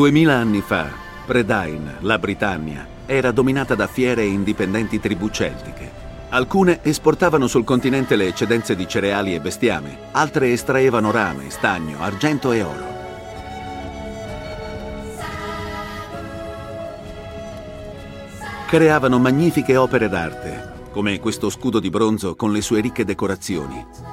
Duemila anni fa, Predain, la Britannia, era dominata da fiere e indipendenti tribù celtiche. Alcune esportavano sul continente le eccedenze di cereali e bestiame, altre estraevano rame, stagno, argento e oro. Creavano magnifiche opere d'arte, come questo scudo di bronzo con le sue ricche decorazioni.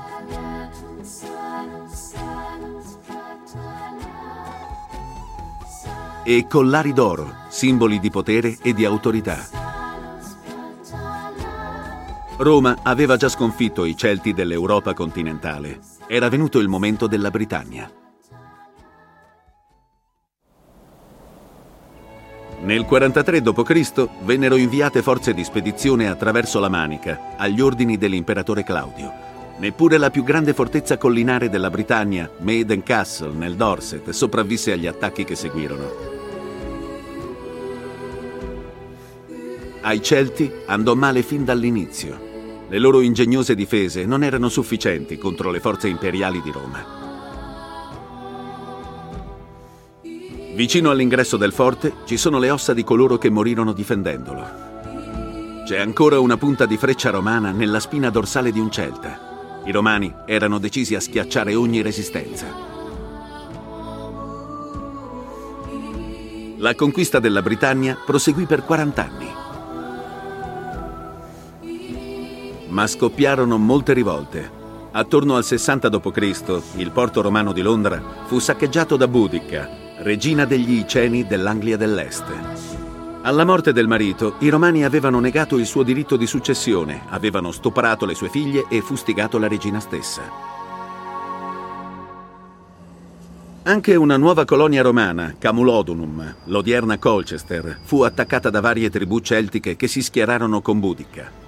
E collari d'oro, simboli di potere e di autorità. Roma aveva già sconfitto i Celti dell'Europa continentale. Era venuto il momento della Britannia. Nel 43 d.C. vennero inviate forze di spedizione attraverso la Manica, agli ordini dell'imperatore Claudio. Neppure la più grande fortezza collinare della Britannia, Maiden Castle, nel Dorset, sopravvisse agli attacchi che seguirono. Ai Celti andò male fin dall'inizio. Le loro ingegnose difese non erano sufficienti contro le forze imperiali di Roma. Vicino all'ingresso del forte ci sono le ossa di coloro che morirono difendendolo. C'è ancora una punta di freccia romana nella spina dorsale di un celta. I romani erano decisi a schiacciare ogni resistenza. La conquista della Britannia proseguì per 40 anni. Ma scoppiarono molte rivolte. Attorno al 60 d.C., il porto romano di Londra fu saccheggiato da Boudica, regina degli Iceni dell'Anglia dell'Est. Alla morte del marito, i romani avevano negato il suo diritto di successione, avevano stuprato le sue figlie e fustigato la regina stessa. Anche una nuova colonia romana, Camulodunum, l'odierna Colchester, fu attaccata da varie tribù celtiche che si schierarono con Boudica.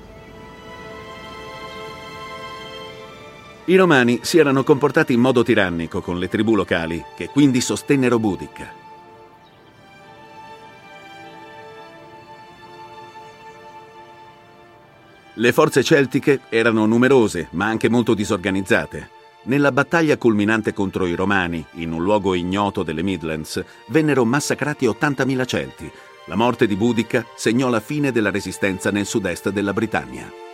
I romani si erano comportati in modo tirannico con le tribù locali, che quindi sostennero Boudica. Le forze celtiche erano numerose, ma anche molto disorganizzate. Nella battaglia culminante contro i Romani, in un luogo ignoto delle Midlands, vennero massacrati 80.000 Celti. La morte di Boudica segnò la fine della resistenza nel sud-est della Britannia.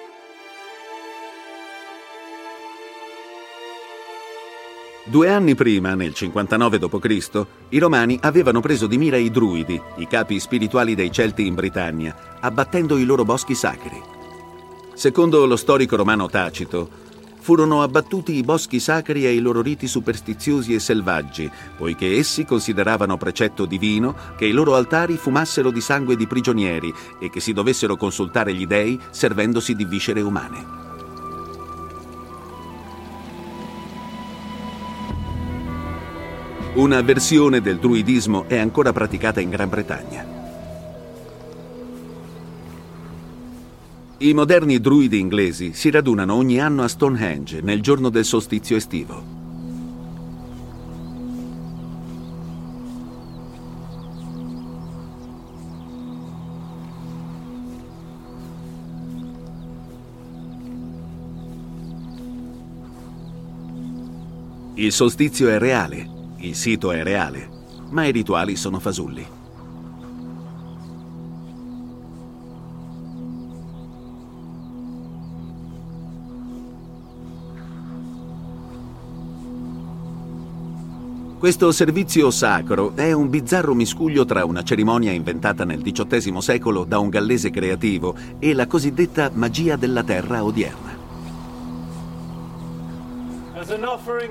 Due anni prima, nel 59 d.C., i Romani avevano preso di mira i Druidi, i capi spirituali dei Celti in Britannia, abbattendo i loro boschi sacri. Secondo lo storico romano Tacito, furono abbattuti i boschi sacri e i loro riti superstiziosi e selvaggi, poiché essi consideravano precetto divino che i loro altari fumassero di sangue di prigionieri e che si dovessero consultare gli dei servendosi di viscere umane. Una versione del druidismo è ancora praticata in Gran Bretagna. I moderni druidi inglesi si radunano ogni anno a Stonehenge nel giorno del solstizio estivo. Il solstizio è reale il sito è reale, ma i rituali sono fasulli. Questo servizio sacro è un bizzarro miscuglio tra una cerimonia inventata nel XVIII secolo da un gallese creativo e la cosiddetta magia della terra odierna.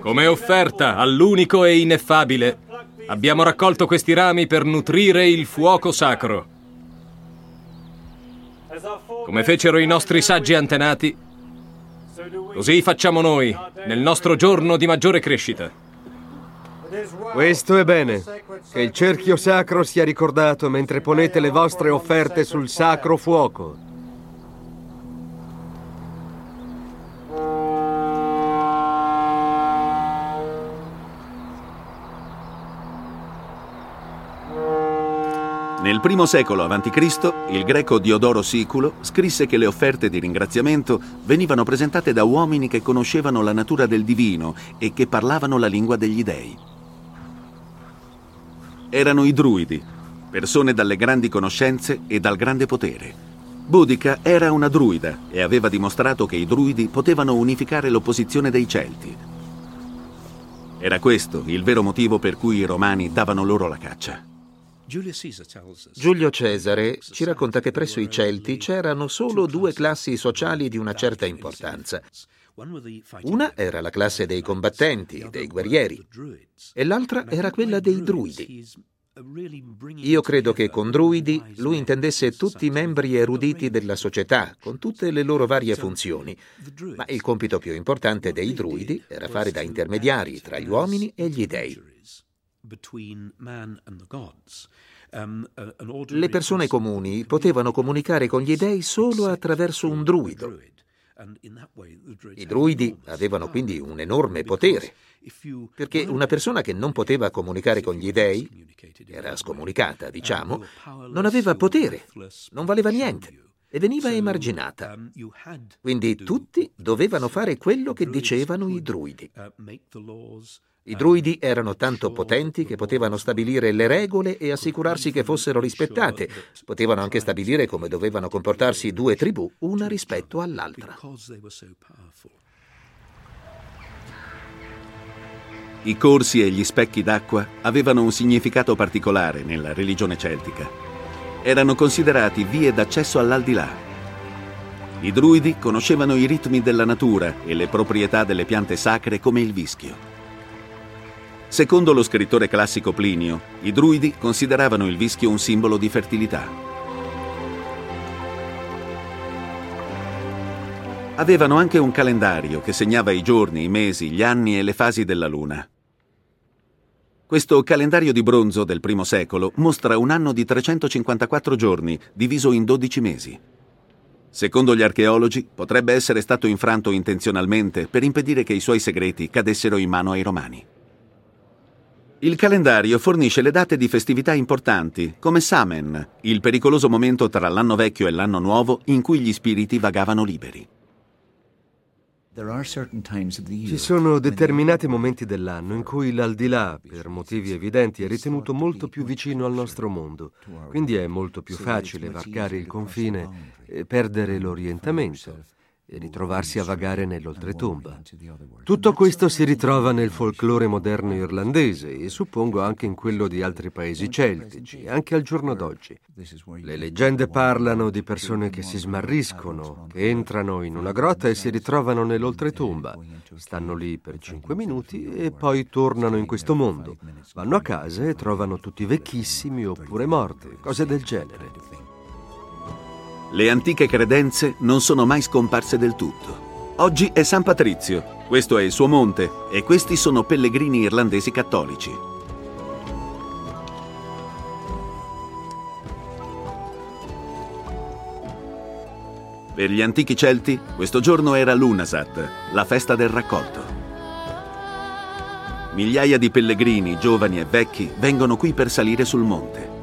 Come offerta all'unico e ineffabile, abbiamo raccolto questi rami per nutrire il fuoco sacro. Come fecero i nostri saggi antenati, così facciamo noi nel nostro giorno di maggiore crescita. Questo è bene, che il cerchio sacro sia ricordato mentre ponete le vostre offerte sul sacro fuoco. Nel primo secolo a.C., il greco Diodoro Siculo scrisse che le offerte di ringraziamento venivano presentate da uomini che conoscevano la natura del divino e che parlavano la lingua degli dei. Erano i druidi, persone dalle grandi conoscenze e dal grande potere. Boudica era una druida e aveva dimostrato che i druidi potevano unificare l'opposizione dei Celti. Era questo il vero motivo per cui i romani davano loro la caccia. Giulio Cesare ci racconta che presso i Celti c'erano solo due classi sociali di una certa importanza. Una era la classe dei combattenti, dei guerrieri, e l'altra era quella dei druidi. Io credo che con druidi lui intendesse tutti i membri eruditi della società, con tutte le loro varie funzioni, ma il compito più importante dei druidi era fare da intermediari tra gli uomini e gli dei. Le persone comuni potevano comunicare con gli dei solo attraverso un druido. I druidi avevano quindi un enorme potere, perché una persona che non poteva comunicare con gli dei, era scomunicata, diciamo, non aveva potere, non valeva niente e veniva emarginata. Quindi tutti dovevano fare quello che dicevano i druidi. I druidi erano tanto potenti che potevano stabilire le regole e assicurarsi che fossero rispettate. Potevano anche stabilire come dovevano comportarsi due tribù, una rispetto all'altra. I corsi e gli specchi d'acqua avevano un significato particolare nella religione celtica. Erano considerati vie d'accesso all'aldilà. I druidi conoscevano i ritmi della natura e le proprietà delle piante sacre come il vischio. Secondo lo scrittore classico Plinio, i druidi consideravano il vischio un simbolo di fertilità. Avevano anche un calendario che segnava i giorni, i mesi, gli anni e le fasi della luna. Questo calendario di bronzo del primo secolo mostra un anno di 354 giorni, diviso in 12 mesi. Secondo gli archeologi, potrebbe essere stato infranto intenzionalmente per impedire che i suoi segreti cadessero in mano ai romani. Il calendario fornisce le date di festività importanti, come Samen, il pericoloso momento tra l'anno vecchio e l'anno nuovo in cui gli spiriti vagavano liberi. Ci sono determinati momenti dell'anno in cui l'aldilà, per motivi evidenti, è ritenuto molto più vicino al nostro mondo, quindi è molto più facile varcare il confine e perdere l'orientamento e ritrovarsi a vagare nell'oltretomba. Tutto questo si ritrova nel folklore moderno irlandese e suppongo anche in quello di altri paesi celtici, anche al giorno d'oggi. Le leggende parlano di persone che si smarriscono, che entrano in una grotta e si ritrovano nell'oltretomba, stanno lì per cinque minuti e poi tornano in questo mondo, vanno a casa e trovano tutti vecchissimi oppure morti, cose del genere. Le antiche credenze non sono mai scomparse del tutto. Oggi è San Patrizio, questo è il suo monte e questi sono pellegrini irlandesi cattolici. Per gli antichi Celti, questo giorno era l'Unasat, la festa del raccolto. Migliaia di pellegrini, giovani e vecchi, vengono qui per salire sul monte.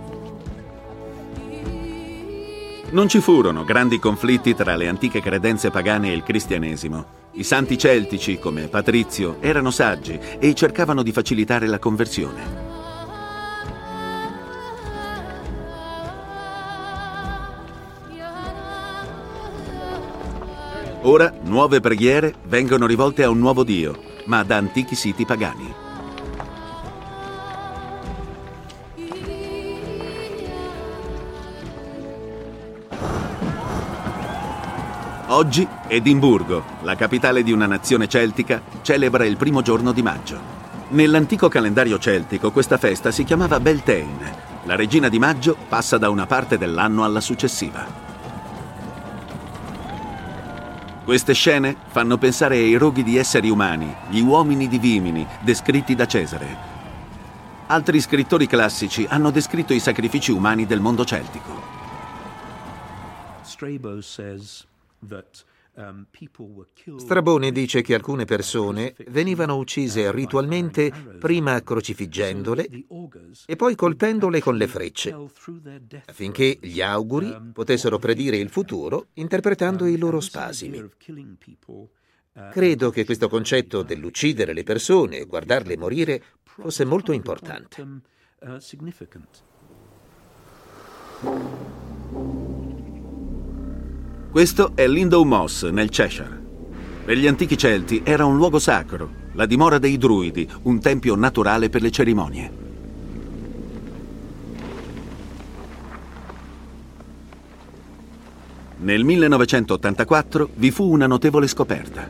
Non ci furono grandi conflitti tra le antiche credenze pagane e il cristianesimo. I santi celtici, come Patrizio, erano saggi e cercavano di facilitare la conversione. Ora nuove preghiere vengono rivolte a un nuovo Dio, ma da antichi siti pagani. Oggi Edimburgo, la capitale di una nazione celtica, celebra il primo giorno di maggio. Nell'antico calendario celtico questa festa si chiamava Beltane. La regina di maggio passa da una parte dell'anno alla successiva. Queste scene fanno pensare ai roghi di esseri umani, gli uomini di Vimini, descritti da Cesare. Altri scrittori classici hanno descritto i sacrifici umani del mondo celtico. Strabo says Strabone dice che alcune persone venivano uccise ritualmente prima crocifiggendole e poi colpendole con le frecce, affinché gli auguri um, potessero predire il futuro interpretando i loro spasimi. Uh, Credo che questo concetto dell'uccidere le persone e guardarle morire fosse molto importante. Questo è Lindow Moss nel Cheshire. Per gli antichi Celti era un luogo sacro, la dimora dei druidi, un tempio naturale per le cerimonie. Nel 1984 vi fu una notevole scoperta.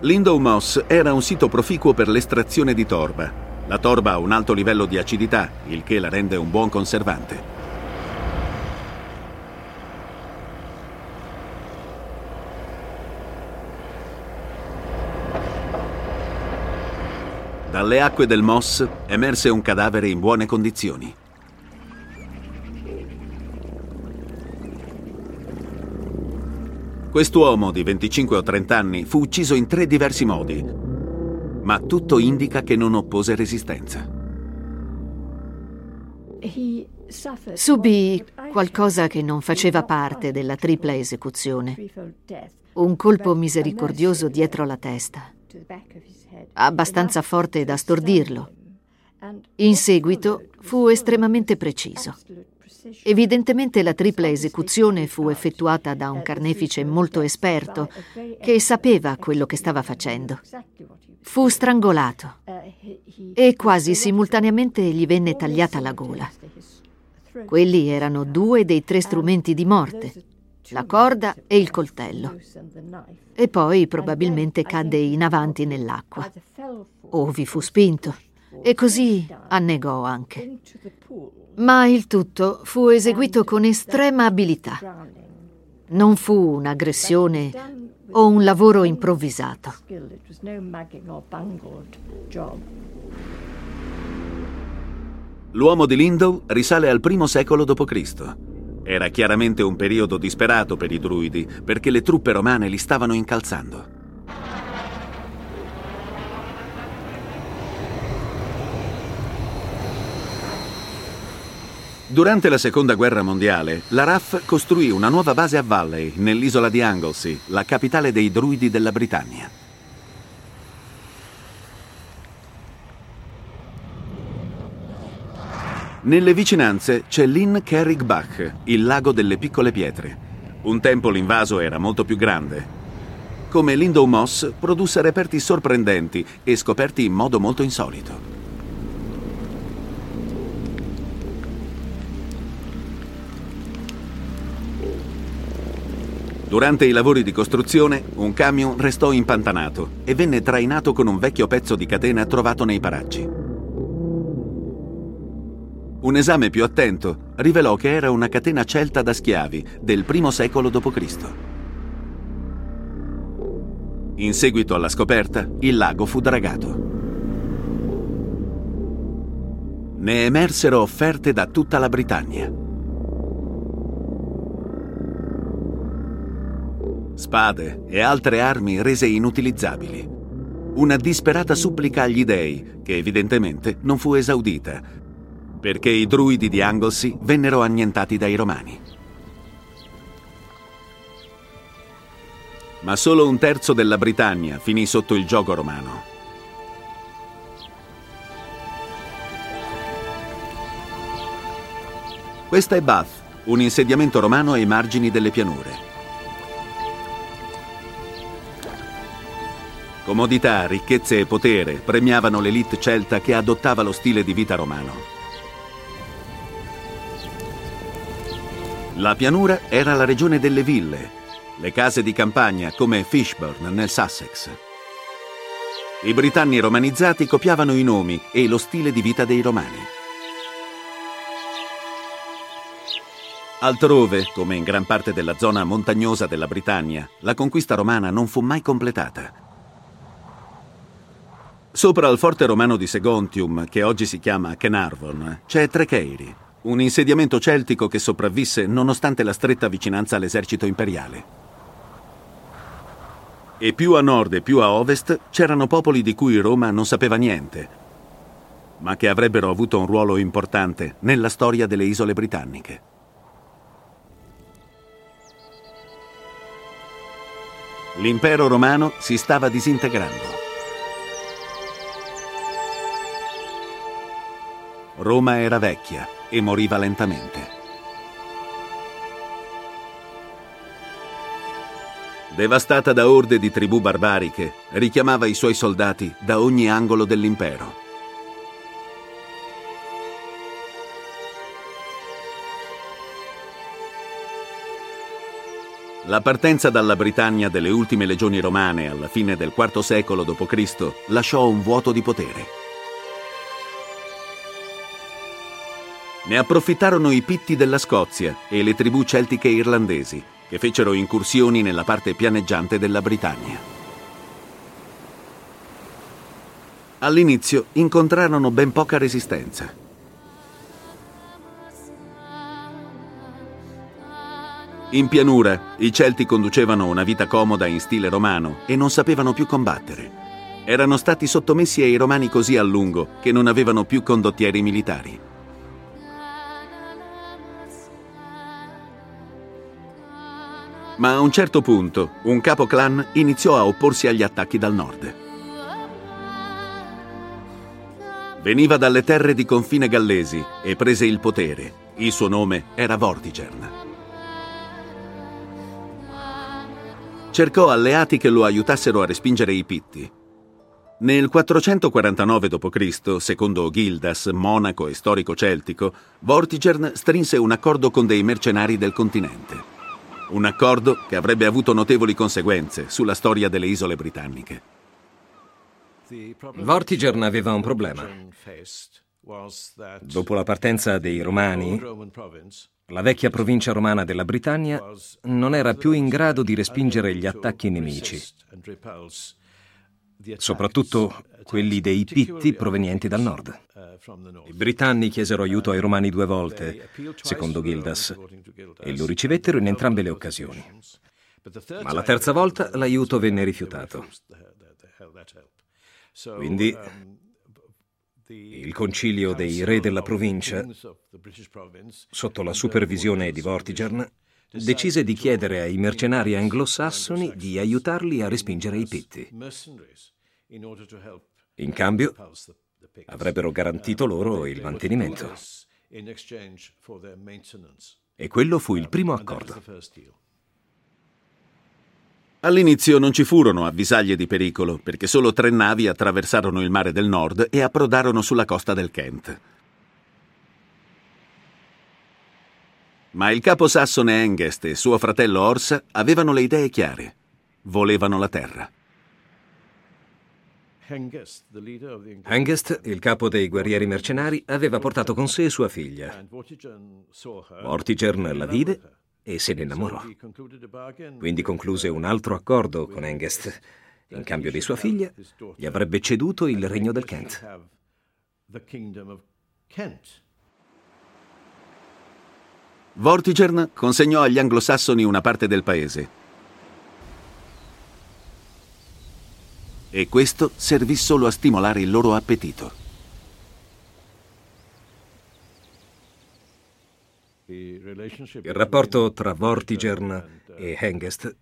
Lindow Moss era un sito proficuo per l'estrazione di torba. La torba ha un alto livello di acidità, il che la rende un buon conservante. Dalle acque del Moss emerse un cadavere in buone condizioni. Quest'uomo di 25 o 30 anni fu ucciso in tre diversi modi, ma tutto indica che non oppose resistenza. Subì qualcosa che non faceva parte della tripla esecuzione. Un colpo misericordioso dietro la testa abbastanza forte da stordirlo. In seguito fu estremamente preciso. Evidentemente la tripla esecuzione fu effettuata da un carnefice molto esperto che sapeva quello che stava facendo. Fu strangolato e quasi simultaneamente gli venne tagliata la gola. Quelli erano due dei tre strumenti di morte, la corda e il coltello. E poi probabilmente cadde in avanti nell'acqua. O vi fu spinto. E così annegò anche. Ma il tutto fu eseguito con estrema abilità. Non fu un'aggressione o un lavoro improvvisato. L'uomo di Lindow risale al primo secolo d.C. Era chiaramente un periodo disperato per i druidi, perché le truppe romane li stavano incalzando. Durante la seconda guerra mondiale, la RAF costruì una nuova base a Valley, nell'isola di Anglesey, la capitale dei druidi della Britannia. Nelle vicinanze c'è Lynn Carrick il lago delle piccole pietre. Un tempo l'invaso era molto più grande. Come Lindow Moss produsse reperti sorprendenti e scoperti in modo molto insolito. Durante i lavori di costruzione, un camion restò impantanato e venne trainato con un vecchio pezzo di catena trovato nei paraggi. Un esame più attento rivelò che era una catena celta da schiavi del I secolo d.C. In seguito alla scoperta, il lago fu dragato. Ne emersero offerte da tutta la Britannia. Spade e altre armi rese inutilizzabili. Una disperata supplica agli dei, che evidentemente non fu esaudita, perché i druidi di Anglesey vennero annientati dai romani. Ma solo un terzo della Britannia finì sotto il gioco romano. Questa è Bath, un insediamento romano ai margini delle pianure. Comodità, ricchezze e potere premiavano l'elite celta che adottava lo stile di vita romano. La pianura era la regione delle ville, le case di campagna come Fishburne nel Sussex. I britanni romanizzati copiavano i nomi e lo stile di vita dei romani. Altrove, come in gran parte della zona montagnosa della Britannia, la conquista romana non fu mai completata. Sopra il forte romano di Segontium, che oggi si chiama Kenarvon, c'è Trecheiri, un insediamento celtico che sopravvisse nonostante la stretta vicinanza all'esercito imperiale. E più a nord e più a ovest c'erano popoli di cui Roma non sapeva niente, ma che avrebbero avuto un ruolo importante nella storia delle isole britanniche. L'impero romano si stava disintegrando. Roma era vecchia e moriva lentamente. Devastata da orde di tribù barbariche, richiamava i suoi soldati da ogni angolo dell'impero. La partenza dalla Britannia delle ultime legioni romane alla fine del IV secolo d.C. lasciò un vuoto di potere. Ne approfittarono i pitti della Scozia e le tribù celtiche irlandesi, che fecero incursioni nella parte pianeggiante della Britannia. All'inizio incontrarono ben poca resistenza. In pianura, i Celti conducevano una vita comoda in stile romano e non sapevano più combattere. Erano stati sottomessi ai romani così a lungo che non avevano più condottieri militari. Ma a un certo punto, un capo clan iniziò a opporsi agli attacchi dal nord. Veniva dalle terre di confine gallesi e prese il potere. Il suo nome era Vortigern. cercò alleati che lo aiutassero a respingere i Pitti. Nel 449 d.C., secondo Gildas, monaco e storico celtico, Vortigern strinse un accordo con dei mercenari del continente. Un accordo che avrebbe avuto notevoli conseguenze sulla storia delle isole britanniche. Vortigern aveva un problema. Dopo la partenza dei Romani, la vecchia provincia romana della Britannia non era più in grado di respingere gli attacchi nemici, soprattutto quelli dei Pitti provenienti dal nord. I britanni chiesero aiuto ai romani due volte, secondo Gildas, e lo ricevettero in entrambe le occasioni. Ma la terza volta l'aiuto venne rifiutato. Quindi il concilio dei re della provincia, sotto la supervisione di Vortigern, decise di chiedere ai mercenari anglosassoni di aiutarli a respingere i Pitti. In cambio, avrebbero garantito loro il mantenimento. E quello fu il primo accordo. All'inizio non ci furono avvisaglie di pericolo, perché solo tre navi attraversarono il mare del nord e approdarono sulla costa del Kent. Ma il capo sassone Engest e suo fratello Orsa avevano le idee chiare. Volevano la terra. Hengest, il capo dei guerrieri mercenari, aveva portato con sé sua figlia. Vortigern la vide e se ne innamorò. Quindi concluse un altro accordo con Engest. In cambio di sua figlia, gli avrebbe ceduto il regno del Kent. Vortigern consegnò agli anglosassoni una parte del paese. E questo servì solo a stimolare il loro appetito. Il rapporto tra Vortigern e Hengest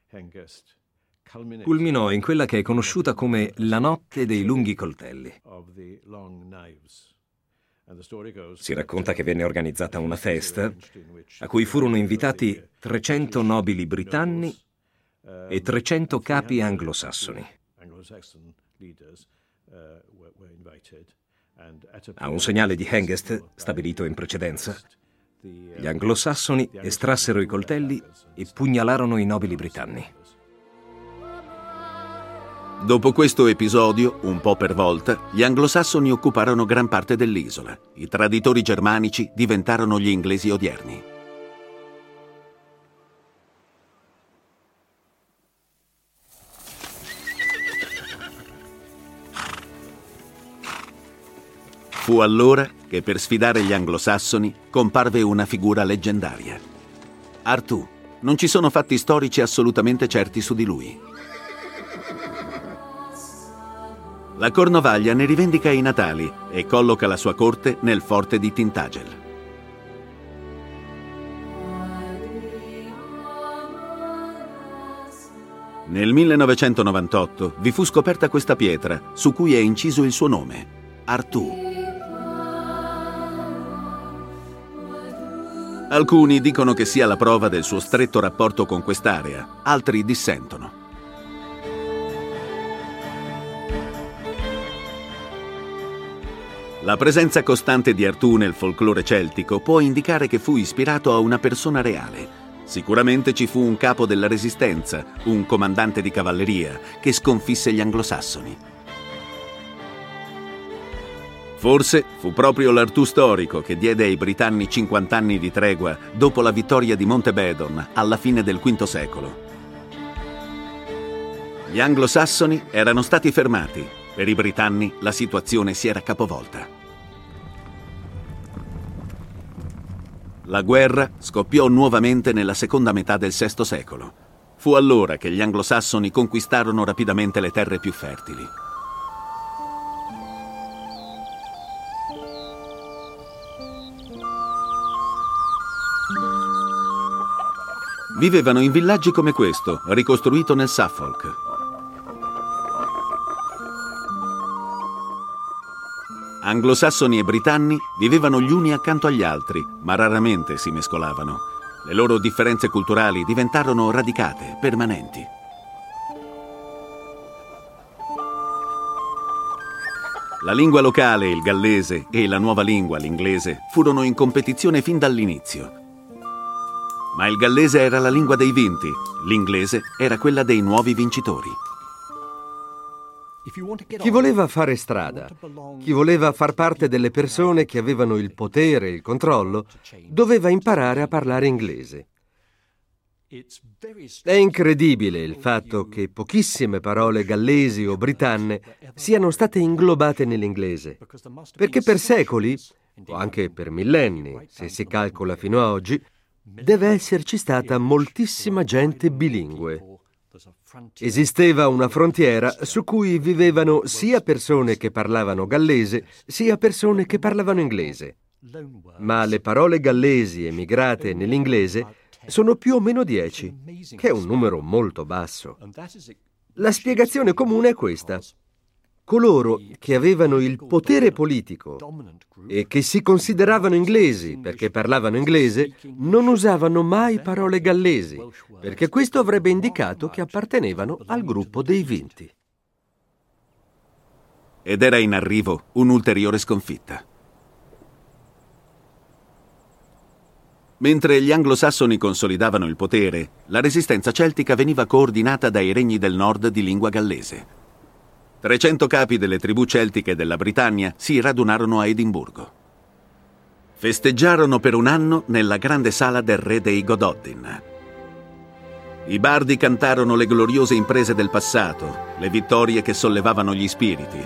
culminò in quella che è conosciuta come la notte dei lunghi coltelli. Si racconta che venne organizzata una festa a cui furono invitati 300 nobili britanni e 300 capi anglosassoni. A un segnale di Hengest, stabilito in precedenza, gli anglosassoni estrassero i coltelli e pugnalarono i nobili britanni. Dopo questo episodio, un po' per volta, gli anglosassoni occuparono gran parte dell'isola. I traditori germanici diventarono gli inglesi odierni. Fu allora che per sfidare gli anglosassoni comparve una figura leggendaria. Artù. Non ci sono fatti storici assolutamente certi su di lui. La Cornovaglia ne rivendica i natali e colloca la sua corte nel forte di Tintagel. Nel 1998 vi fu scoperta questa pietra su cui è inciso il suo nome, Artù. Alcuni dicono che sia la prova del suo stretto rapporto con quest'area, altri dissentono. La presenza costante di Artù nel folklore celtico può indicare che fu ispirato a una persona reale, Sicuramente ci fu un capo della resistenza, un comandante di cavalleria, che sconfisse gli anglosassoni. Forse fu proprio l'Artù storico che diede ai britanni 50 anni di tregua dopo la vittoria di Montebedon alla fine del V secolo. Gli anglosassoni erano stati fermati, per i britanni la situazione si era capovolta. La guerra scoppiò nuovamente nella seconda metà del VI secolo. Fu allora che gli anglosassoni conquistarono rapidamente le terre più fertili. Vivevano in villaggi come questo, ricostruito nel Suffolk. Anglosassoni e britanni vivevano gli uni accanto agli altri, ma raramente si mescolavano. Le loro differenze culturali diventarono radicate, permanenti. La lingua locale, il gallese, e la nuova lingua, l'inglese, furono in competizione fin dall'inizio. Ma il gallese era la lingua dei vinti, l'inglese era quella dei nuovi vincitori. Chi voleva fare strada, chi voleva far parte delle persone che avevano il potere e il controllo, doveva imparare a parlare inglese. È incredibile il fatto che pochissime parole gallesi o britanne siano state inglobate nell'inglese, perché per secoli, o anche per millenni, se si calcola fino a oggi, deve esserci stata moltissima gente bilingue. Esisteva una frontiera su cui vivevano sia persone che parlavano gallese, sia persone che parlavano inglese. Ma le parole gallesi emigrate nell'inglese sono più o meno dieci, che è un numero molto basso. La spiegazione comune è questa coloro che avevano il potere politico e che si consideravano inglesi perché parlavano inglese non usavano mai parole gallesi, perché questo avrebbe indicato che appartenevano al gruppo dei vinti. Ed era in arrivo un'ulteriore sconfitta. Mentre gli anglosassoni consolidavano il potere, la resistenza celtica veniva coordinata dai regni del nord di lingua gallese. 300 capi delle tribù celtiche della Britannia si radunarono a Edimburgo. Festeggiarono per un anno nella grande sala del re dei Gododin. I bardi cantarono le gloriose imprese del passato, le vittorie che sollevavano gli spiriti.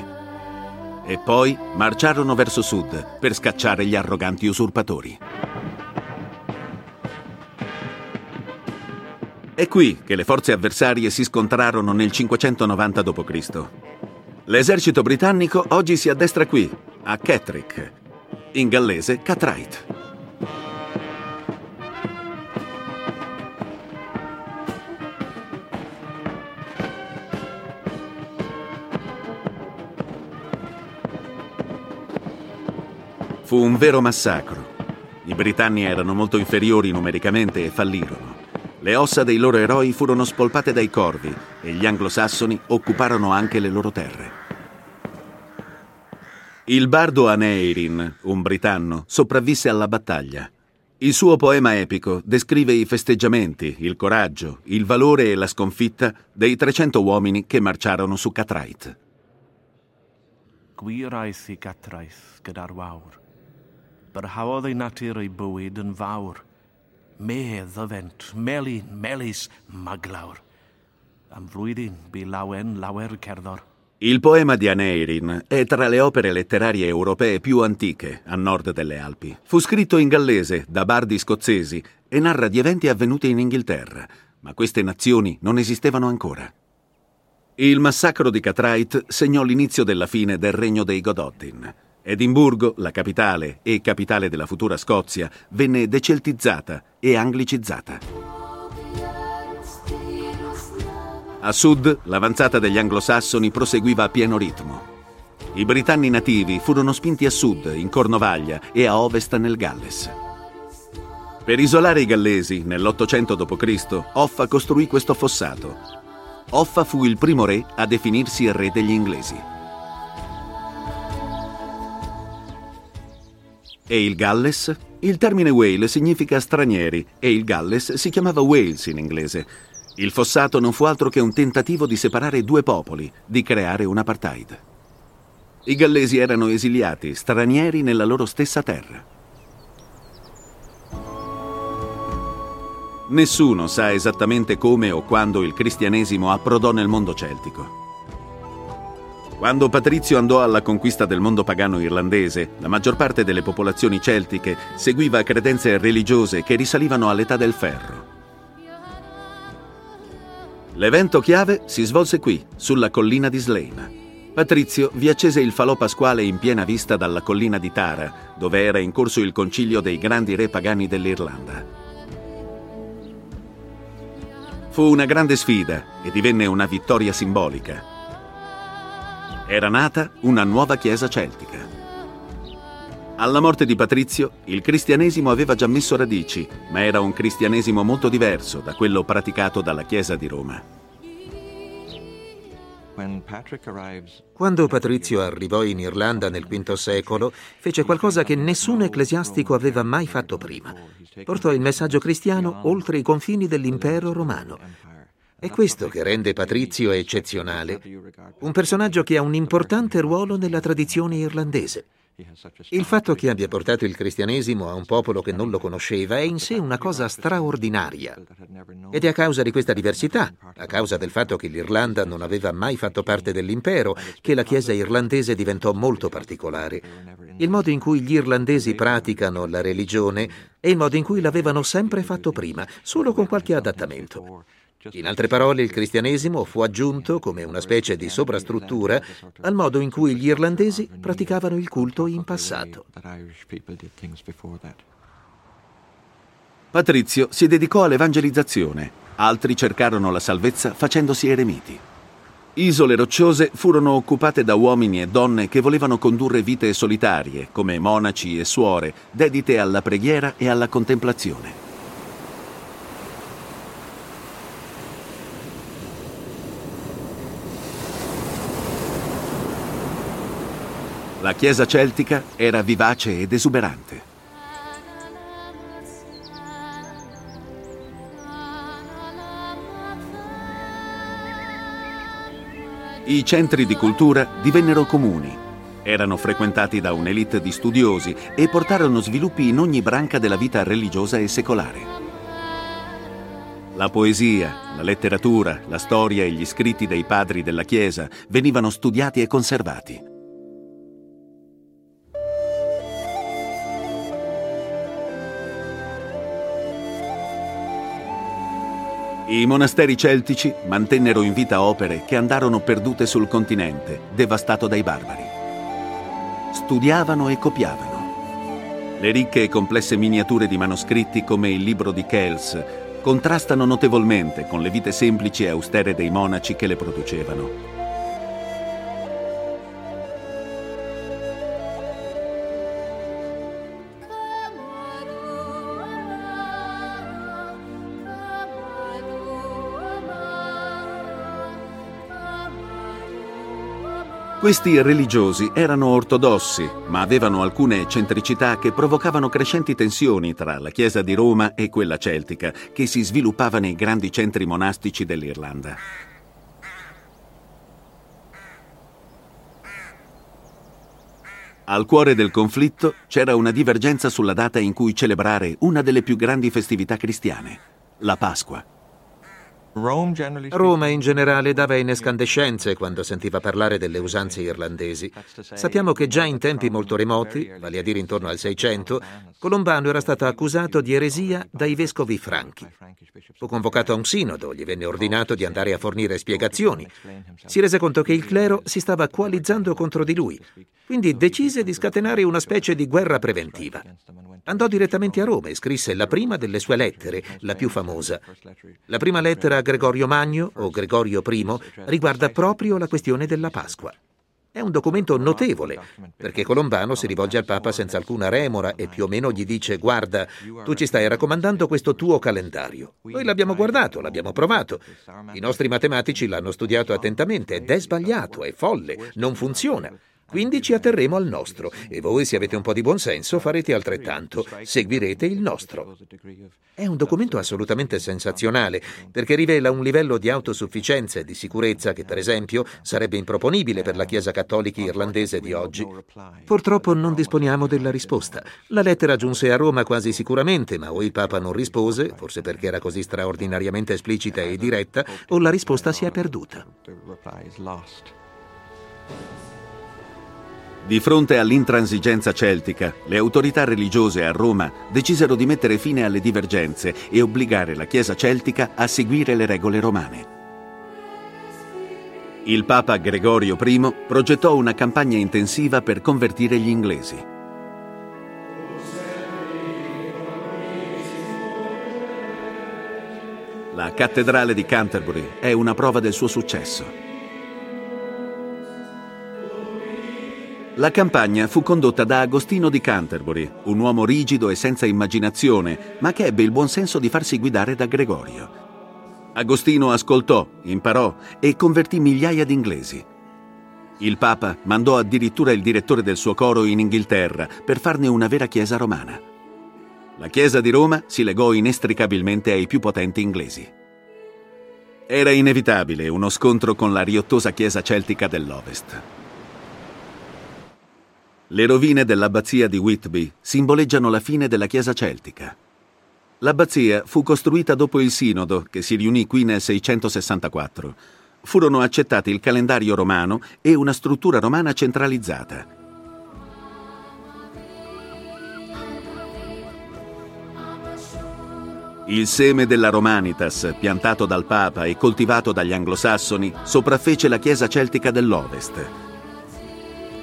E poi marciarono verso sud per scacciare gli arroganti usurpatori. È qui che le forze avversarie si scontrarono nel 590 d.C. L'esercito britannico oggi si addestra qui, a Catterick, in gallese Catrite. Fu un vero massacro. I britanni erano molto inferiori numericamente e fallirono. Le ossa dei loro eroi furono spolpate dai corvi e gli anglosassoni occuparono anche le loro terre. Il bardo Aneirin, un britanno, sopravvisse alla battaglia. Il suo poema epico descrive i festeggiamenti, il coraggio, il valore e la sconfitta dei 300 uomini che marciarono su Catrite. Gwiraidd i Catraeth gyda'r wawr, barhaodd ei natur ei bywyd yn fawr, medd o vent, melin, melis, maglawr. Am flwyddyn bu lawen lawer cerddor. Il poema di Aneirin è tra le opere letterarie europee più antiche a nord delle Alpi. Fu scritto in gallese da bardi scozzesi e narra di eventi avvenuti in Inghilterra, ma queste nazioni non esistevano ancora. Il massacro di Catrite segnò l'inizio della fine del regno dei Gododin. Edimburgo, la capitale e capitale della futura Scozia, venne deceltizzata e anglicizzata. A sud, l'avanzata degli anglosassoni proseguiva a pieno ritmo. I britanni nativi furono spinti a sud, in Cornovaglia, e a ovest nel Galles. Per isolare i gallesi, nell'800 d.C., Offa costruì questo fossato. Offa fu il primo re a definirsi re degli inglesi. E il Galles? Il termine Whale significa stranieri e il Galles si chiamava Wales in inglese. Il fossato non fu altro che un tentativo di separare due popoli, di creare un apartheid. I gallesi erano esiliati, stranieri nella loro stessa terra. Nessuno sa esattamente come o quando il cristianesimo approdò nel mondo celtico. Quando Patrizio andò alla conquista del mondo pagano irlandese, la maggior parte delle popolazioni celtiche seguiva credenze religiose che risalivano all'età del ferro. L'evento chiave si svolse qui, sulla collina di Slane. Patrizio vi accese il falò pasquale in piena vista dalla collina di Tara, dove era in corso il concilio dei grandi re pagani dell'Irlanda. Fu una grande sfida e divenne una vittoria simbolica. Era nata una nuova chiesa celtica. Alla morte di Patrizio, il cristianesimo aveva già messo radici, ma era un cristianesimo molto diverso da quello praticato dalla Chiesa di Roma. Quando Patrizio arrivò in Irlanda nel V secolo, fece qualcosa che nessun ecclesiastico aveva mai fatto prima. Portò il messaggio cristiano oltre i confini dell'impero romano. È questo che rende Patrizio eccezionale, un personaggio che ha un importante ruolo nella tradizione irlandese. Il fatto che abbia portato il cristianesimo a un popolo che non lo conosceva è in sé una cosa straordinaria. Ed è a causa di questa diversità, a causa del fatto che l'Irlanda non aveva mai fatto parte dell'impero, che la Chiesa irlandese diventò molto particolare. Il modo in cui gli irlandesi praticano la religione è il modo in cui l'avevano sempre fatto prima, solo con qualche adattamento. In altre parole, il cristianesimo fu aggiunto come una specie di sovrastruttura al modo in cui gli irlandesi praticavano il culto in passato. Patrizio si dedicò all'evangelizzazione, altri cercarono la salvezza facendosi eremiti. Isole rocciose furono occupate da uomini e donne che volevano condurre vite solitarie, come monaci e suore, dedite alla preghiera e alla contemplazione. La chiesa celtica era vivace ed esuberante. I centri di cultura divennero comuni, erano frequentati da un'elite di studiosi e portarono sviluppi in ogni branca della vita religiosa e secolare. La poesia, la letteratura, la storia e gli scritti dei padri della Chiesa venivano studiati e conservati. I monasteri celtici mantennero in vita opere che andarono perdute sul continente, devastato dai barbari. Studiavano e copiavano. Le ricche e complesse miniature di manoscritti come il libro di Kells contrastano notevolmente con le vite semplici e austere dei monaci che le producevano. Questi religiosi erano ortodossi, ma avevano alcune eccentricità che provocavano crescenti tensioni tra la Chiesa di Roma e quella celtica, che si sviluppava nei grandi centri monastici dell'Irlanda. Al cuore del conflitto c'era una divergenza sulla data in cui celebrare una delle più grandi festività cristiane, la Pasqua. Roma in generale dava in escandescenze quando sentiva parlare delle usanze irlandesi. Sappiamo che già in tempi molto remoti, vale a dire intorno al 600, Colombano era stato accusato di eresia dai vescovi franchi. Fu convocato a un sinodo, gli venne ordinato di andare a fornire spiegazioni. Si rese conto che il clero si stava coalizzando contro di lui Quindi decise di scatenare una specie di guerra preventiva. Andò direttamente a Roma e scrisse la prima delle sue lettere, la più famosa. La prima lettera a Gregorio Magno, o Gregorio I, riguarda proprio la questione della Pasqua. È un documento notevole, perché Colombano si rivolge al Papa senza alcuna remora e più o meno gli dice guarda, tu ci stai raccomandando questo tuo calendario. Noi l'abbiamo guardato, l'abbiamo provato. I nostri matematici l'hanno studiato attentamente ed è sbagliato, è folle, non funziona. Quindi ci atterremo al nostro e voi, se avete un po' di buonsenso, farete altrettanto, seguirete il nostro. È un documento assolutamente sensazionale perché rivela un livello di autosufficienza e di sicurezza che, per esempio, sarebbe improponibile per la Chiesa cattolica irlandese di oggi. Purtroppo non disponiamo della risposta. La lettera giunse a Roma quasi sicuramente, ma o il Papa non rispose, forse perché era così straordinariamente esplicita e diretta, o la risposta si è perduta. Di fronte all'intransigenza celtica, le autorità religiose a Roma decisero di mettere fine alle divergenze e obbligare la Chiesa celtica a seguire le regole romane. Il Papa Gregorio I progettò una campagna intensiva per convertire gli inglesi. La cattedrale di Canterbury è una prova del suo successo. La campagna fu condotta da Agostino di Canterbury, un uomo rigido e senza immaginazione, ma che ebbe il buon senso di farsi guidare da Gregorio. Agostino ascoltò, imparò e convertì migliaia di inglesi. Il Papa mandò addirittura il direttore del suo coro in Inghilterra per farne una vera chiesa romana. La chiesa di Roma si legò inestricabilmente ai più potenti inglesi. Era inevitabile uno scontro con la riottosa chiesa celtica dell'Ovest. Le rovine dell'abbazia di Whitby simboleggiano la fine della Chiesa celtica. L'abbazia fu costruita dopo il Sinodo, che si riunì qui nel 664. Furono accettati il calendario romano e una struttura romana centralizzata. Il seme della Romanitas, piantato dal Papa e coltivato dagli anglosassoni, sopraffece la Chiesa celtica dell'Ovest.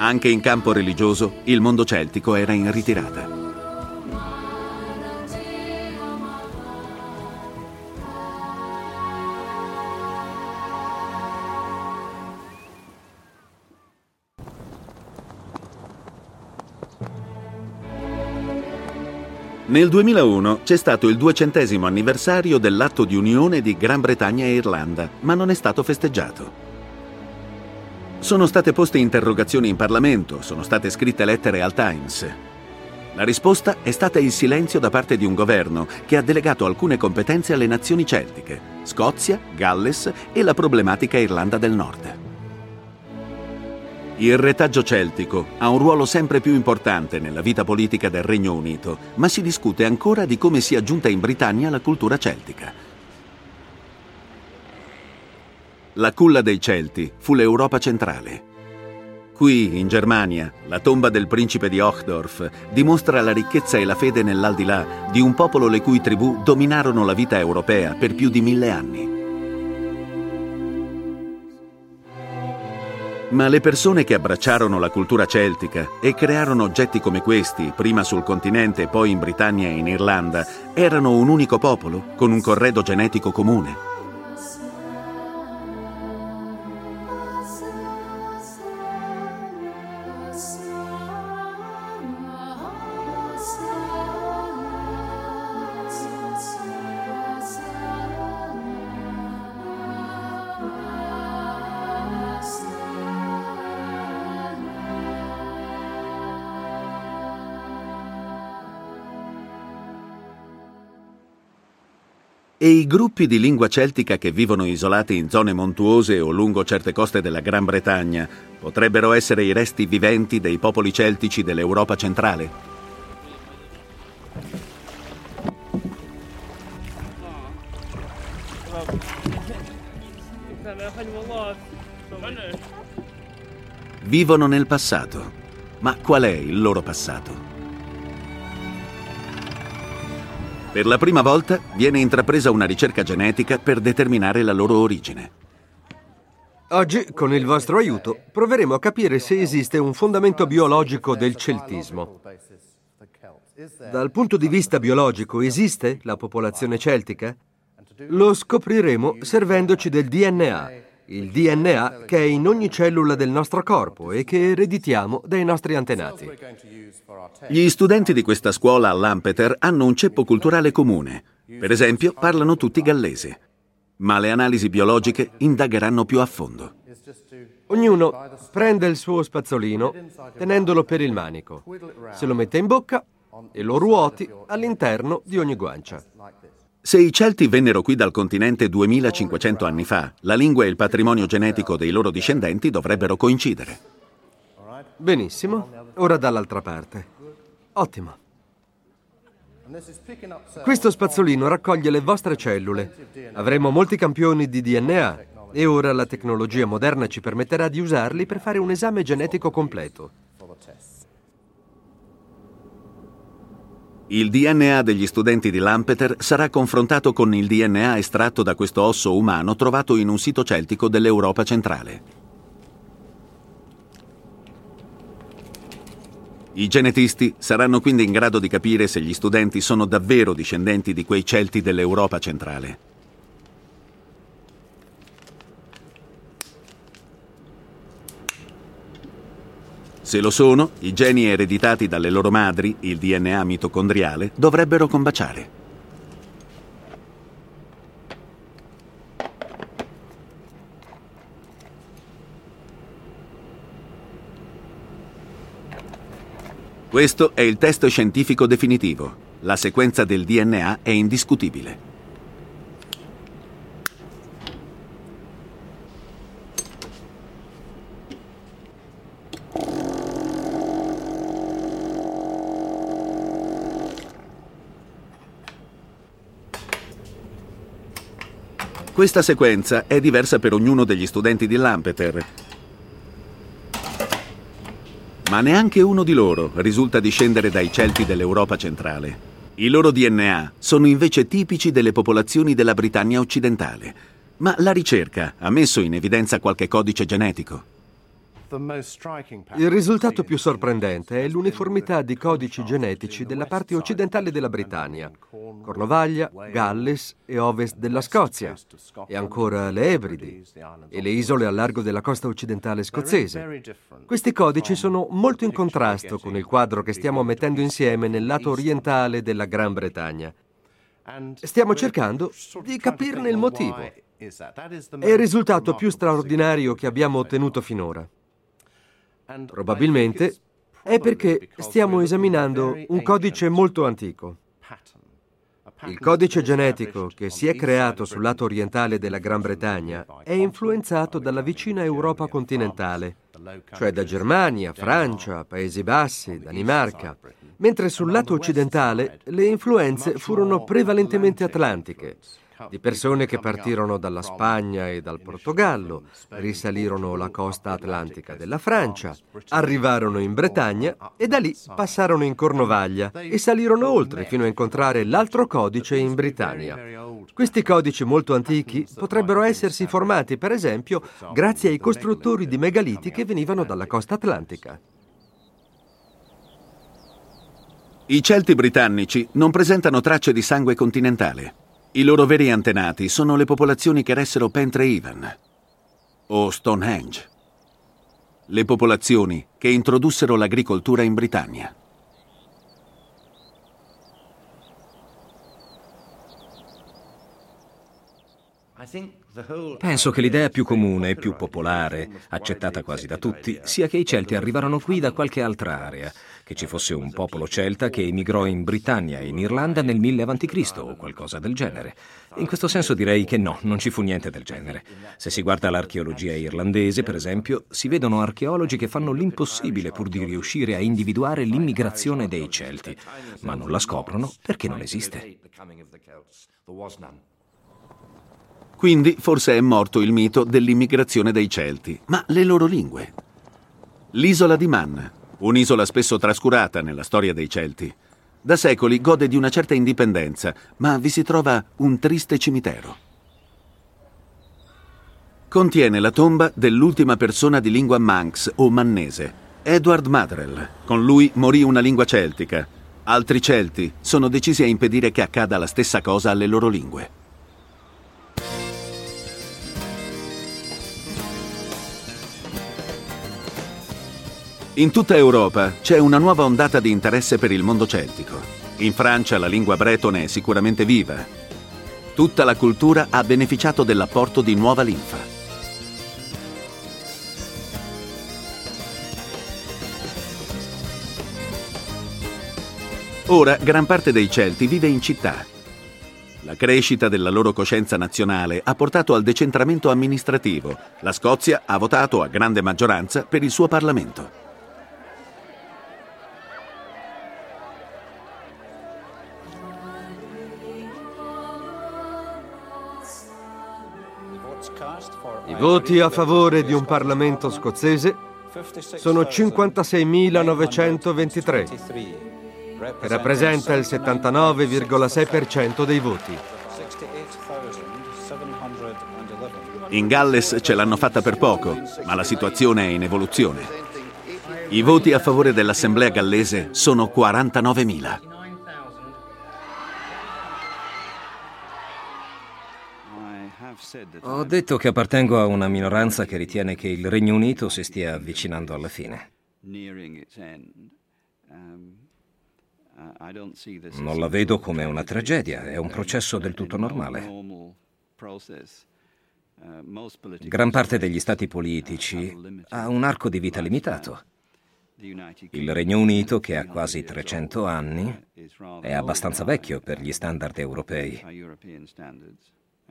Anche in campo religioso il mondo celtico era in ritirata. Nel 2001 c'è stato il duecentesimo anniversario dell'atto di unione di Gran Bretagna e Irlanda, ma non è stato festeggiato. Sono state poste interrogazioni in Parlamento, sono state scritte lettere al Times. La risposta è stata il silenzio da parte di un governo che ha delegato alcune competenze alle nazioni celtiche, Scozia, Galles e la problematica Irlanda del Nord. Il retaggio celtico ha un ruolo sempre più importante nella vita politica del Regno Unito, ma si discute ancora di come sia giunta in Britannia la cultura celtica. La culla dei Celti fu l'Europa centrale. Qui, in Germania, la tomba del principe di Ochdorf dimostra la ricchezza e la fede nell'aldilà di un popolo le cui tribù dominarono la vita europea per più di mille anni. Ma le persone che abbracciarono la cultura celtica e crearono oggetti come questi, prima sul continente e poi in Britannia e in Irlanda, erano un unico popolo, con un corredo genetico comune. E i gruppi di lingua celtica che vivono isolati in zone montuose o lungo certe coste della Gran Bretagna potrebbero essere i resti viventi dei popoli celtici dell'Europa centrale? Vivono nel passato, ma qual è il loro passato? Per la prima volta viene intrapresa una ricerca genetica per determinare la loro origine. Oggi, con il vostro aiuto, proveremo a capire se esiste un fondamento biologico del celtismo. Dal punto di vista biologico, esiste la popolazione celtica? Lo scopriremo servendoci del DNA, il DNA che è in ogni cellula del nostro corpo e che ereditiamo dai nostri antenati. Gli studenti di questa scuola a Lampeter hanno un ceppo culturale comune. Per esempio, parlano tutti gallese ma le analisi biologiche indagheranno più a fondo. Ognuno prende il suo spazzolino tenendolo per il manico, se lo mette in bocca e lo ruoti all'interno di ogni guancia. Se i Celti vennero qui dal continente 2500 anni fa, la lingua e il patrimonio genetico dei loro discendenti dovrebbero coincidere. Benissimo, ora dall'altra parte. Ottimo. Questo spazzolino raccoglie le vostre cellule. Avremo molti campioni di DNA e ora la tecnologia moderna ci permetterà di usarli per fare un esame genetico completo. Il DNA degli studenti di Lampeter sarà confrontato con il DNA estratto da questo osso umano trovato in un sito celtico dell'Europa centrale. I genetisti saranno quindi in grado di capire se gli studenti sono davvero discendenti di quei Celti dell'Europa centrale. Se lo sono, i geni ereditati dalle loro madri, il DNA mitocondriale, dovrebbero combaciare. Questo è il test scientifico definitivo. La sequenza del DNA è indiscutibile. Questa sequenza è diversa per ognuno degli studenti di Lampeter ma neanche uno di loro risulta discendere dai Celti dell'Europa centrale. I loro DNA sono invece tipici delle popolazioni della Britannia occidentale, ma la ricerca ha messo in evidenza qualche codice genetico. Il risultato più sorprendente è l'uniformità di codici genetici della parte occidentale della Britannia, Cornovaglia, Galles e ovest della Scozia, e ancora le Ebridi e le isole a largo della costa occidentale scozzese. Questi codici sono molto in contrasto con il quadro che stiamo mettendo insieme nel lato orientale della Gran Bretagna. Stiamo cercando di capirne il motivo. È il risultato più straordinario che abbiamo ottenuto finora. Probabilmente è perché stiamo esaminando un codice molto antico. Il codice genetico che si è creato sul lato orientale della Gran Bretagna è influenzato dalla vicina Europa continentale, cioè da Germania, Francia, Paesi Bassi, Danimarca, mentre sul lato occidentale le influenze furono prevalentemente atlantiche, di persone che partirono dalla Spagna e dal Portogallo, risalirono la costa atlantica della Francia, arrivarono in Bretagna e da lì passarono in Cornovaglia e salirono oltre fino a incontrare l'altro codice in Britannia. Questi codici molto antichi potrebbero essersi formati, per esempio, grazie ai costruttori di megaliti che venivano dalla costa atlantica. I Celti britannici non presentano tracce di sangue continentale. I loro veri antenati sono le popolazioni che ressero Pentre-Even o Stonehenge, le popolazioni che introdussero l'agricoltura in Britannia. Penso che l'idea più comune e più popolare, accettata quasi da tutti, sia che i Celti arrivarono qui da qualche altra area, che ci fosse un popolo celta che emigrò in Britannia e in Irlanda nel 1000 a.C. o qualcosa del genere. In questo senso direi che no, non ci fu niente del genere. Se si guarda l'archeologia irlandese, per esempio, si vedono archeologi che fanno l'impossibile pur di riuscire a individuare l'immigrazione dei Celti, ma non la scoprono perché non esiste. Quindi forse è morto il mito dell'immigrazione dei Celti, ma le loro lingue. L'isola di Man, un'isola spesso trascurata nella storia dei Celti. Da secoli gode di una certa indipendenza, ma vi si trova un triste cimitero. contiene la tomba dell'ultima persona di lingua manx o mannese, Edward Madrell. Con lui morì una lingua celtica. Altri celti sono decisi a impedire che accada la stessa cosa alle loro lingue. In tutta Europa c'è una nuova ondata di interesse per il mondo celtico. In Francia la lingua bretone è sicuramente viva. Tutta la cultura ha beneficiato dell'apporto di nuova linfa. Ora gran parte dei Celti vive in città. La crescita della loro coscienza nazionale ha portato al decentramento amministrativo. La Scozia ha votato a grande maggioranza per il suo Parlamento. Voti a favore di un Parlamento scozzese sono 56.923, che rappresenta il 79,6% dei voti. In Galles ce l'hanno fatta per poco, ma la situazione è in evoluzione. I voti a favore dell'Assemblea gallese sono 49.000. Ho detto che appartengo a una minoranza che ritiene che il Regno Unito si stia avvicinando alla fine. Non la vedo come una tragedia, è un processo del tutto normale. Gran parte degli stati politici ha un arco di vita limitato. Il Regno Unito, che ha quasi 300 anni, è abbastanza vecchio per gli standard europei.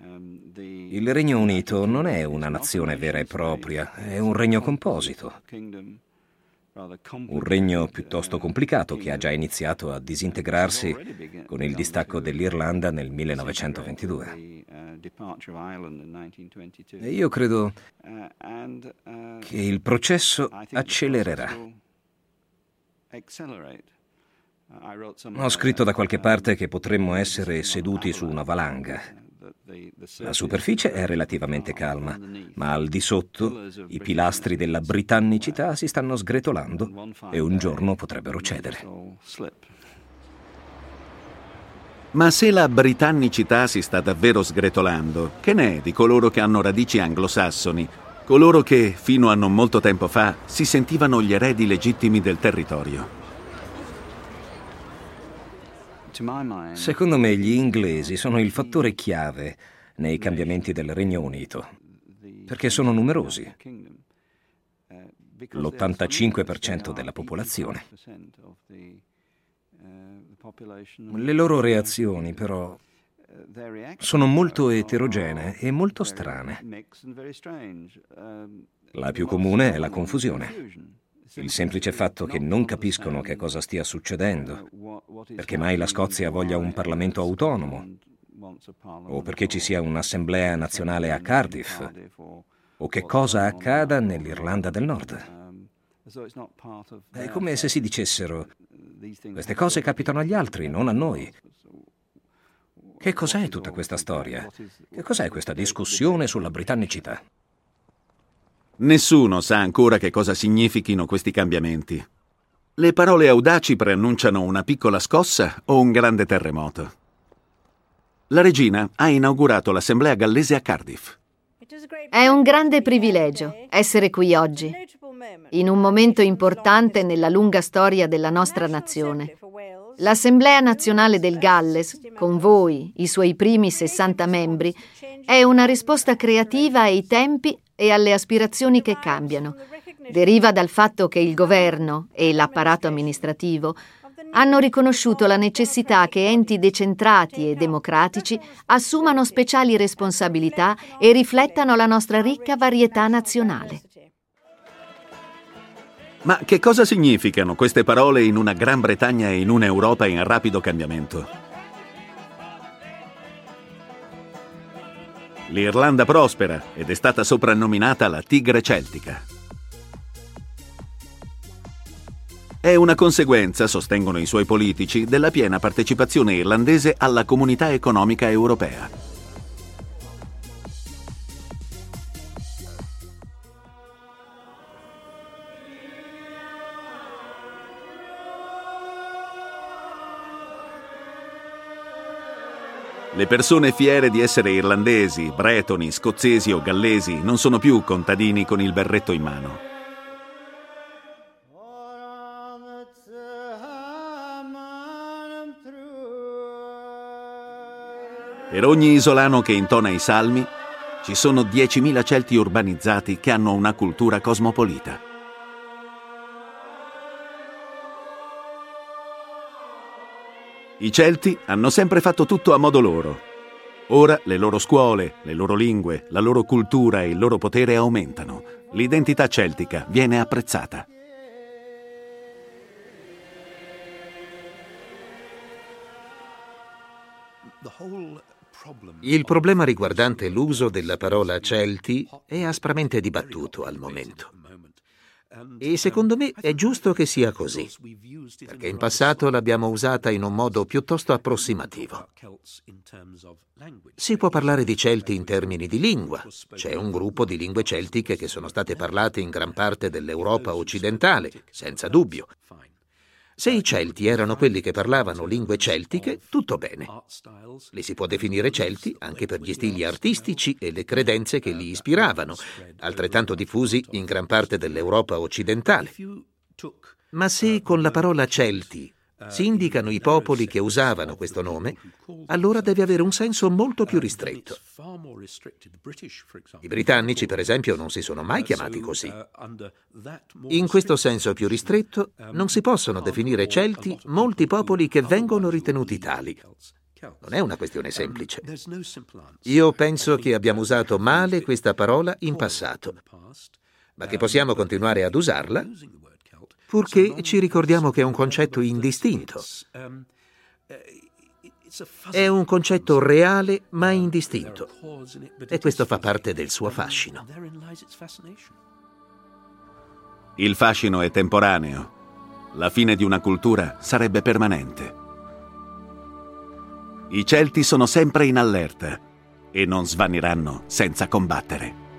Il Regno Unito non è una nazione vera e propria, è un regno composito. Un regno piuttosto complicato che ha già iniziato a disintegrarsi con il distacco dell'Irlanda nel 1922. E io credo che il processo accelererà. Ho scritto da qualche parte che potremmo essere seduti su una valanga la superficie è relativamente calma, ma al di sotto i pilastri della britannicità si stanno sgretolando e un giorno potrebbero cedere. Ma se la britannicità si sta davvero sgretolando, che ne è di coloro che hanno radici anglosassoni, coloro che, fino a non molto tempo fa, si sentivano gli eredi legittimi del territorio? Secondo me gli inglesi sono il fattore chiave nei cambiamenti del Regno Unito, perché sono numerosi. L'85% della popolazione. Le loro reazioni, però, sono molto eterogenee e molto strane. La più comune è la confusione il semplice fatto che non capiscono che cosa stia succedendo, perché mai la Scozia voglia un Parlamento autonomo, o perché ci sia un'assemblea nazionale a Cardiff, o che cosa accada nell'Irlanda del Nord. È come se si dicessero, queste cose capitano agli altri, non a noi. Che cos'è tutta questa storia? Che cos'è questa discussione sulla britannicità? Nessuno sa ancora che cosa significhino questi cambiamenti. Le parole audaci preannunciano una piccola scossa o un grande terremoto. La regina ha inaugurato l'assemblea gallese a Cardiff. È un grande privilegio essere qui oggi, in un momento importante nella lunga storia della nostra nazione. L'Assemblea nazionale del Galles, con voi, i suoi primi 60 membri, è una risposta creativa ai tempi e alle aspirazioni che cambiano. Deriva dal fatto che il governo e l'apparato amministrativo hanno riconosciuto la necessità che enti decentrati e democratici assumano speciali responsabilità e riflettano la nostra ricca varietà nazionale. Ma che cosa significano queste parole in una Gran Bretagna e in un'Europa in rapido cambiamento? L'Irlanda prospera ed è stata soprannominata la Tigre Celtica. È una conseguenza, sostengono i suoi politici, della piena partecipazione irlandese alla comunità economica europea. Le persone fiere di essere irlandesi, bretoni, scozzesi o gallesi non sono più contadini con il berretto in mano. Per ogni isolano che intona i salmi, ci sono 10.000 Celti urbanizzati che hanno una cultura cosmopolita. I Celti hanno sempre fatto tutto a modo loro. Ora le loro scuole, le loro lingue, la loro cultura e il loro potere aumentano. L'identità celtica viene apprezzata. Il problema riguardante l'uso della parola Celti è aspramente dibattuto al momento. E secondo me è giusto che sia così, perché in passato l'abbiamo usata in un modo piuttosto approssimativo. Si può parlare di Celti in termini di lingua. C'è un gruppo di lingue celtiche che sono state parlate in gran parte dell'Europa occidentale, senza dubbio. Se i Celti erano quelli che parlavano lingue celtiche, tutto bene. Li si può definire Celti anche per gli stili artistici e le credenze che li ispiravano, altrettanto diffusi in gran parte dell'Europa occidentale. Ma se con la parola Celti si indicano i popoli che usavano questo nome, allora deve avere un senso molto più ristretto. I britannici, per esempio, non si sono mai chiamati così. In questo senso più ristretto non si possono definire celti molti popoli che vengono ritenuti tali. Non è una questione semplice. Io penso che abbiamo usato male questa parola in passato, ma che possiamo continuare ad usarla purché ci ricordiamo che è un concetto indistinto. È un concetto reale ma indistinto e questo fa parte del suo fascino. Il fascino è temporaneo. La fine di una cultura sarebbe permanente. I Celti sono sempre in allerta e non svaniranno senza combattere.